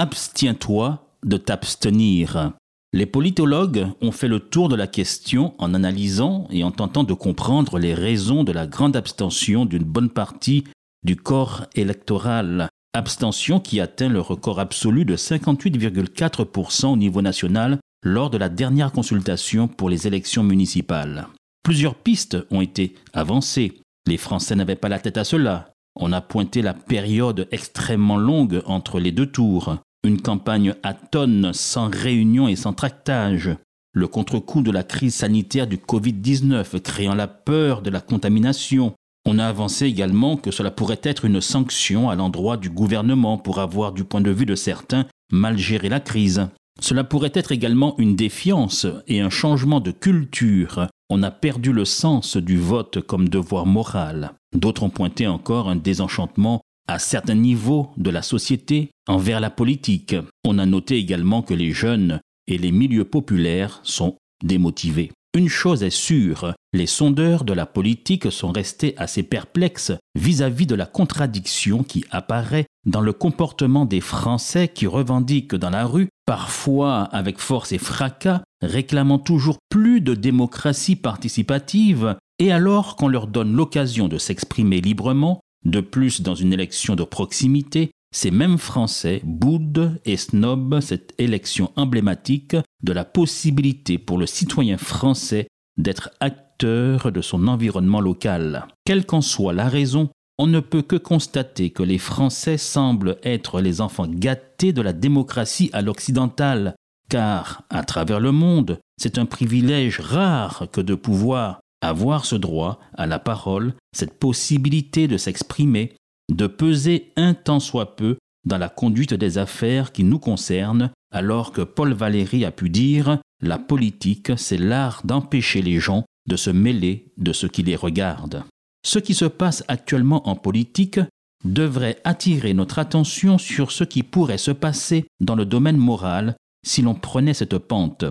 Abstiens-toi de t'abstenir. Les politologues ont fait le tour de la question en analysant et en tentant de comprendre les raisons de la grande abstention d'une bonne partie du corps électoral. Abstention qui atteint le record absolu de 58,4% au niveau national lors de la dernière consultation pour les élections municipales. Plusieurs pistes ont été avancées. Les Français n'avaient pas la tête à cela. On a pointé la période extrêmement longue entre les deux tours, une campagne à tonnes sans réunion et sans tractage, le contre-coup de la crise sanitaire du Covid-19 créant la peur de la contamination. On a avancé également que cela pourrait être une sanction à l'endroit du gouvernement pour avoir, du point de vue de certains, mal géré la crise. Cela pourrait être également une défiance et un changement de culture. On a perdu le sens du vote comme devoir moral. D'autres ont pointé encore un désenchantement certains niveaux de la société envers la politique. On a noté également que les jeunes et les milieux populaires sont démotivés. Une chose est sûre, les sondeurs de la politique sont restés assez perplexes vis-à-vis de la contradiction qui apparaît dans le comportement des Français qui revendiquent dans la rue, parfois avec force et fracas, réclamant toujours plus de démocratie participative, et alors qu'on leur donne l'occasion de s'exprimer librement, de plus dans une élection de proximité, ces mêmes Français boudent et snobent cette élection emblématique de la possibilité pour le citoyen français d'être acteur de son environnement local. Quelle qu'en soit la raison, on ne peut que constater que les Français semblent être les enfants gâtés de la démocratie à l'occidentale, car, à travers le monde, c'est un privilège rare que de pouvoir avoir ce droit à la parole, cette possibilité de s'exprimer, de peser un tant soit peu dans la conduite des affaires qui nous concernent, alors que Paul Valéry a pu dire La politique, c'est l'art d'empêcher les gens de se mêler de ce qui les regarde. Ce qui se passe actuellement en politique devrait attirer notre attention sur ce qui pourrait se passer dans le domaine moral si l'on prenait cette pente.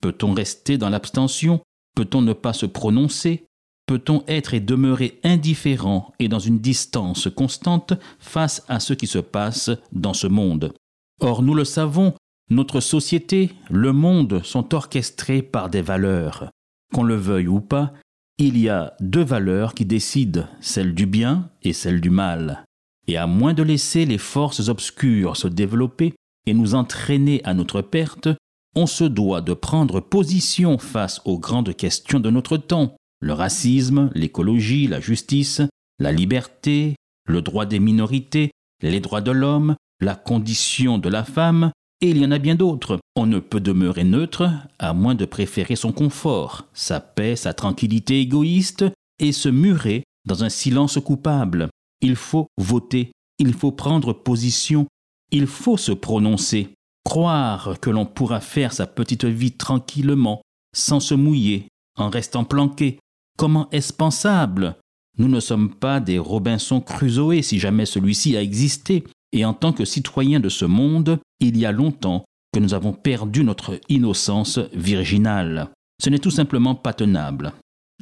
Peut-on rester dans l'abstention Peut-on ne pas se prononcer? Peut-on être et demeurer indifférent et dans une distance constante face à ce qui se passe dans ce monde? Or, nous le savons, notre société, le monde sont orchestrés par des valeurs. Qu'on le veuille ou pas, il y a deux valeurs qui décident, celle du bien et celle du mal. Et à moins de laisser les forces obscures se développer et nous entraîner à notre perte, on se doit de prendre position face aux grandes questions de notre temps, le racisme, l'écologie, la justice, la liberté, le droit des minorités, les droits de l'homme, la condition de la femme, et il y en a bien d'autres. On ne peut demeurer neutre à moins de préférer son confort, sa paix, sa tranquillité égoïste, et se murer dans un silence coupable. Il faut voter, il faut prendre position, il faut se prononcer. Croire que l'on pourra faire sa petite vie tranquillement, sans se mouiller, en restant planqué, comment est-ce pensable? Nous ne sommes pas des Robinson Crusoe si jamais celui-ci a existé, et en tant que citoyens de ce monde, il y a longtemps que nous avons perdu notre innocence virginale. Ce n'est tout simplement pas tenable.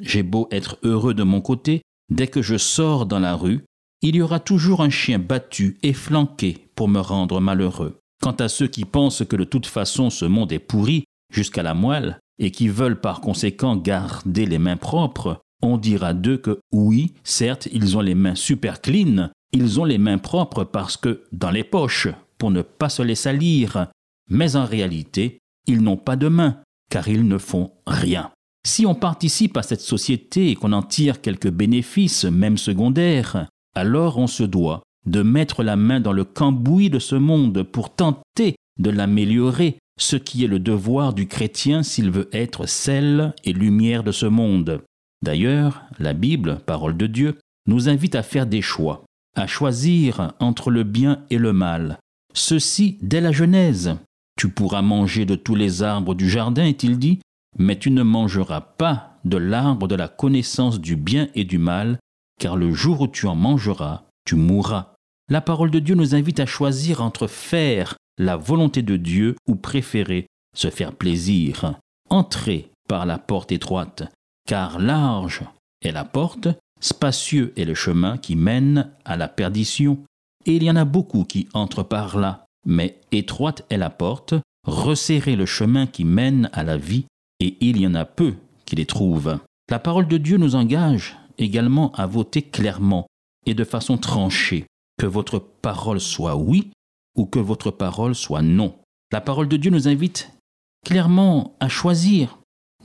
J'ai beau être heureux de mon côté, dès que je sors dans la rue, il y aura toujours un chien battu et flanqué pour me rendre malheureux. Quant à ceux qui pensent que de toute façon ce monde est pourri jusqu'à la moelle et qui veulent par conséquent garder les mains propres, on dira d'eux que oui, certes, ils ont les mains super clean, ils ont les mains propres parce que dans les poches, pour ne pas se les salir, mais en réalité, ils n'ont pas de mains, car ils ne font rien. Si on participe à cette société et qu'on en tire quelques bénéfices, même secondaires, alors on se doit de mettre la main dans le cambouis de ce monde pour tenter de l'améliorer, ce qui est le devoir du chrétien s'il veut être sel et lumière de ce monde. D'ailleurs, la Bible, parole de Dieu, nous invite à faire des choix, à choisir entre le bien et le mal, Ceci dès la Genèse. Tu pourras manger de tous les arbres du jardin, est-il dit, mais tu ne mangeras pas de l'arbre de la connaissance du bien et du mal, car le jour où tu en mangeras, tu mourras. La parole de Dieu nous invite à choisir entre faire la volonté de Dieu ou préférer se faire plaisir. Entrez par la porte étroite, car large est la porte, spacieux est le chemin qui mène à la perdition, et il y en a beaucoup qui entrent par là. Mais étroite est la porte, resserrez le chemin qui mène à la vie, et il y en a peu qui les trouvent. La parole de Dieu nous engage également à voter clairement et de façon tranchée, que votre parole soit oui ou que votre parole soit non. La parole de Dieu nous invite clairement à choisir.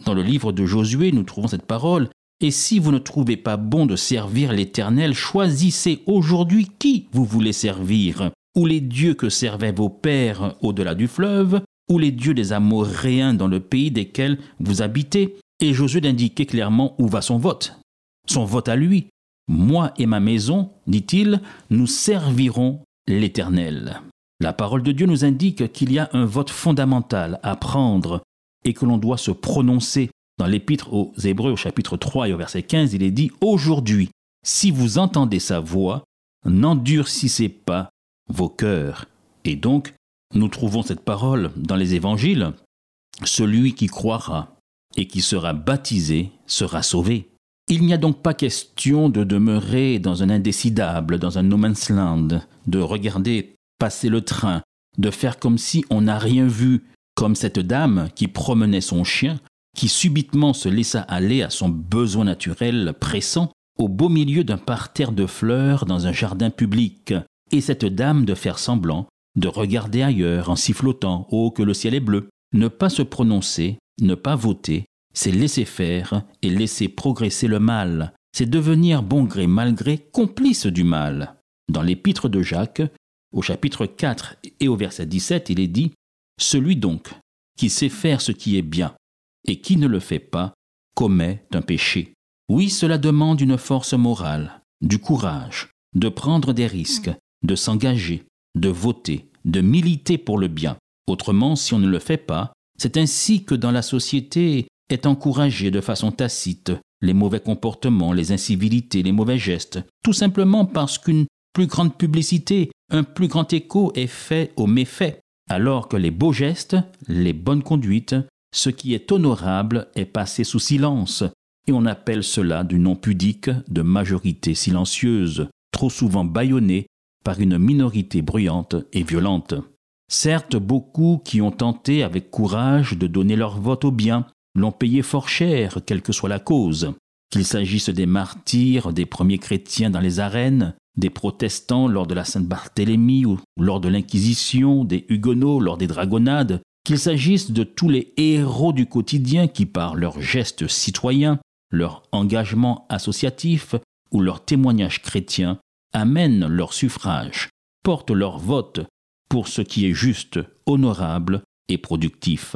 Dans le livre de Josué, nous trouvons cette parole. Et si vous ne trouvez pas bon de servir l'Éternel, choisissez aujourd'hui qui vous voulez servir, ou les dieux que servaient vos pères au-delà du fleuve, ou les dieux des Amoréens dans le pays desquels vous habitez. Et Josué d'indiquer clairement où va son vote? Son vote à lui. Moi et ma maison, dit-il, nous servirons l'Éternel. La parole de Dieu nous indique qu'il y a un vote fondamental à prendre et que l'on doit se prononcer. Dans l'épître aux Hébreux au chapitre 3 et au verset 15, il est dit Aujourd'hui, si vous entendez sa voix, n'endurcissez pas vos cœurs. Et donc, nous trouvons cette parole dans les évangiles. Celui qui croira et qui sera baptisé sera sauvé. Il n'y a donc pas question de demeurer dans un indécidable, dans un no man's land, de regarder passer le train, de faire comme si on n'a rien vu, comme cette dame qui promenait son chien, qui subitement se laissa aller à son besoin naturel pressant au beau milieu d'un parterre de fleurs dans un jardin public, et cette dame de faire semblant de regarder ailleurs en sifflotant Oh que le ciel est bleu. Ne pas se prononcer, ne pas voter, c'est laisser faire et laisser progresser le mal. C'est devenir bon gré mal gré complice du mal. Dans l'épître de Jacques, au chapitre 4 et au verset 17, il est dit Celui donc qui sait faire ce qui est bien et qui ne le fait pas commet un péché. Oui, cela demande une force morale, du courage, de prendre des risques, de s'engager, de voter, de militer pour le bien. Autrement, si on ne le fait pas, c'est ainsi que dans la société est encouragé de façon tacite. Les mauvais comportements, les incivilités, les mauvais gestes, tout simplement parce qu'une plus grande publicité, un plus grand écho est fait aux méfaits, alors que les beaux gestes, les bonnes conduites, ce qui est honorable est passé sous silence, et on appelle cela du nom pudique de majorité silencieuse, trop souvent bâillonnée par une minorité bruyante et violente. Certes, beaucoup qui ont tenté avec courage de donner leur vote au bien l'ont payé fort cher, quelle que soit la cause, qu'il s'agisse des martyrs, des premiers chrétiens dans les arènes, des protestants lors de la Sainte-Barthélemy ou lors de l'Inquisition, des huguenots lors des dragonnades, qu'il s'agisse de tous les héros du quotidien qui, par leurs gestes citoyens, leur engagement associatif ou leur témoignage chrétien, amènent leur suffrage, portent leur vote pour ce qui est juste, honorable et productif.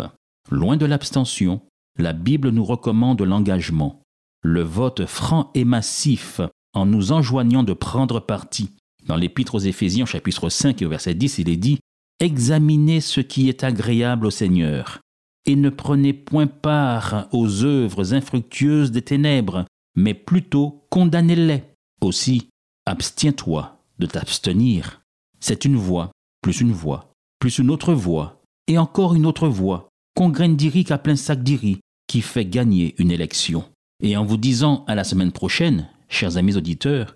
Loin de l'abstention, la Bible nous recommande l'engagement, le vote franc et massif en nous enjoignant de prendre parti. Dans l'Épître aux Éphésiens chapitre 5 et au verset 10, il est dit Examinez ce qui est agréable au Seigneur, et ne prenez point part aux œuvres infructueuses des ténèbres, mais plutôt condamnez-les. Aussi, abstiens-toi de t'abstenir. C'est une voix, plus une voix, plus une autre voix, et encore une autre voix, qu'on graine d'iri qu'à plein sac d'iri, qui fait gagner une élection. Et en vous disant à la semaine prochaine, chers amis auditeurs,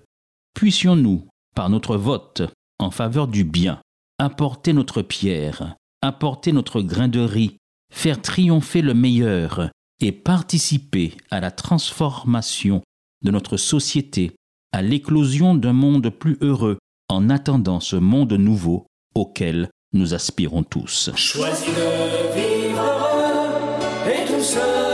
puissions-nous, par notre vote en faveur du bien, apporter notre pierre, apporter notre grain de riz, faire triompher le meilleur et participer à la transformation de notre société, à l'éclosion d'un monde plus heureux en attendant ce monde nouveau auquel nous aspirons tous. Choisis de vivre heureux et tout sera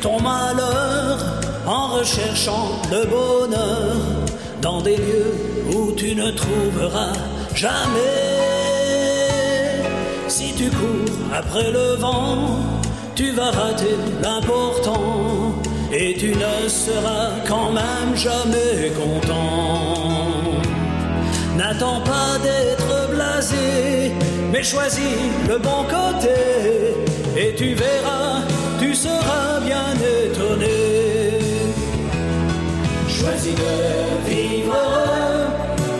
ton malheur en recherchant le bonheur dans des lieux où tu ne trouveras jamais. Si tu cours après le vent, tu vas rater l'important et tu ne seras quand même jamais content. N'attends pas d'être blasé, mais choisis le bon côté et tu verras, tu seras bien étonné. Choisis de vivre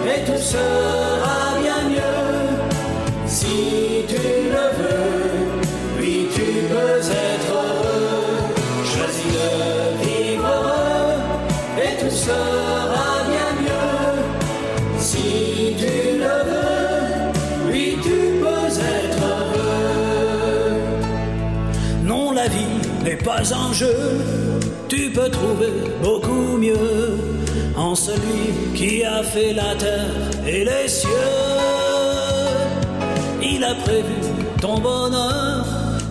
et tout sera pas un jeu. Tu peux trouver beaucoup mieux en celui qui a fait la terre et les cieux. Il a prévu ton bonheur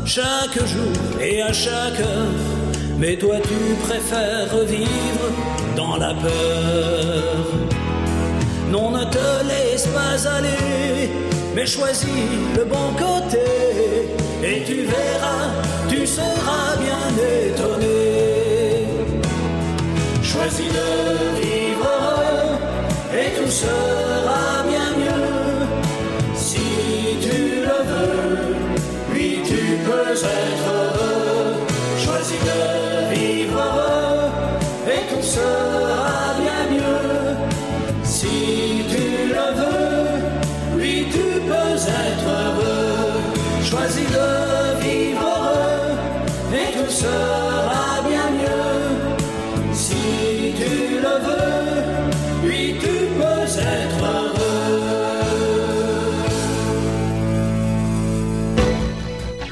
chaque jour et à chaque heure. Mais toi tu préfères vivre dans la peur. Non, ne te laisse pas aller, mais choisis le bon côté. Et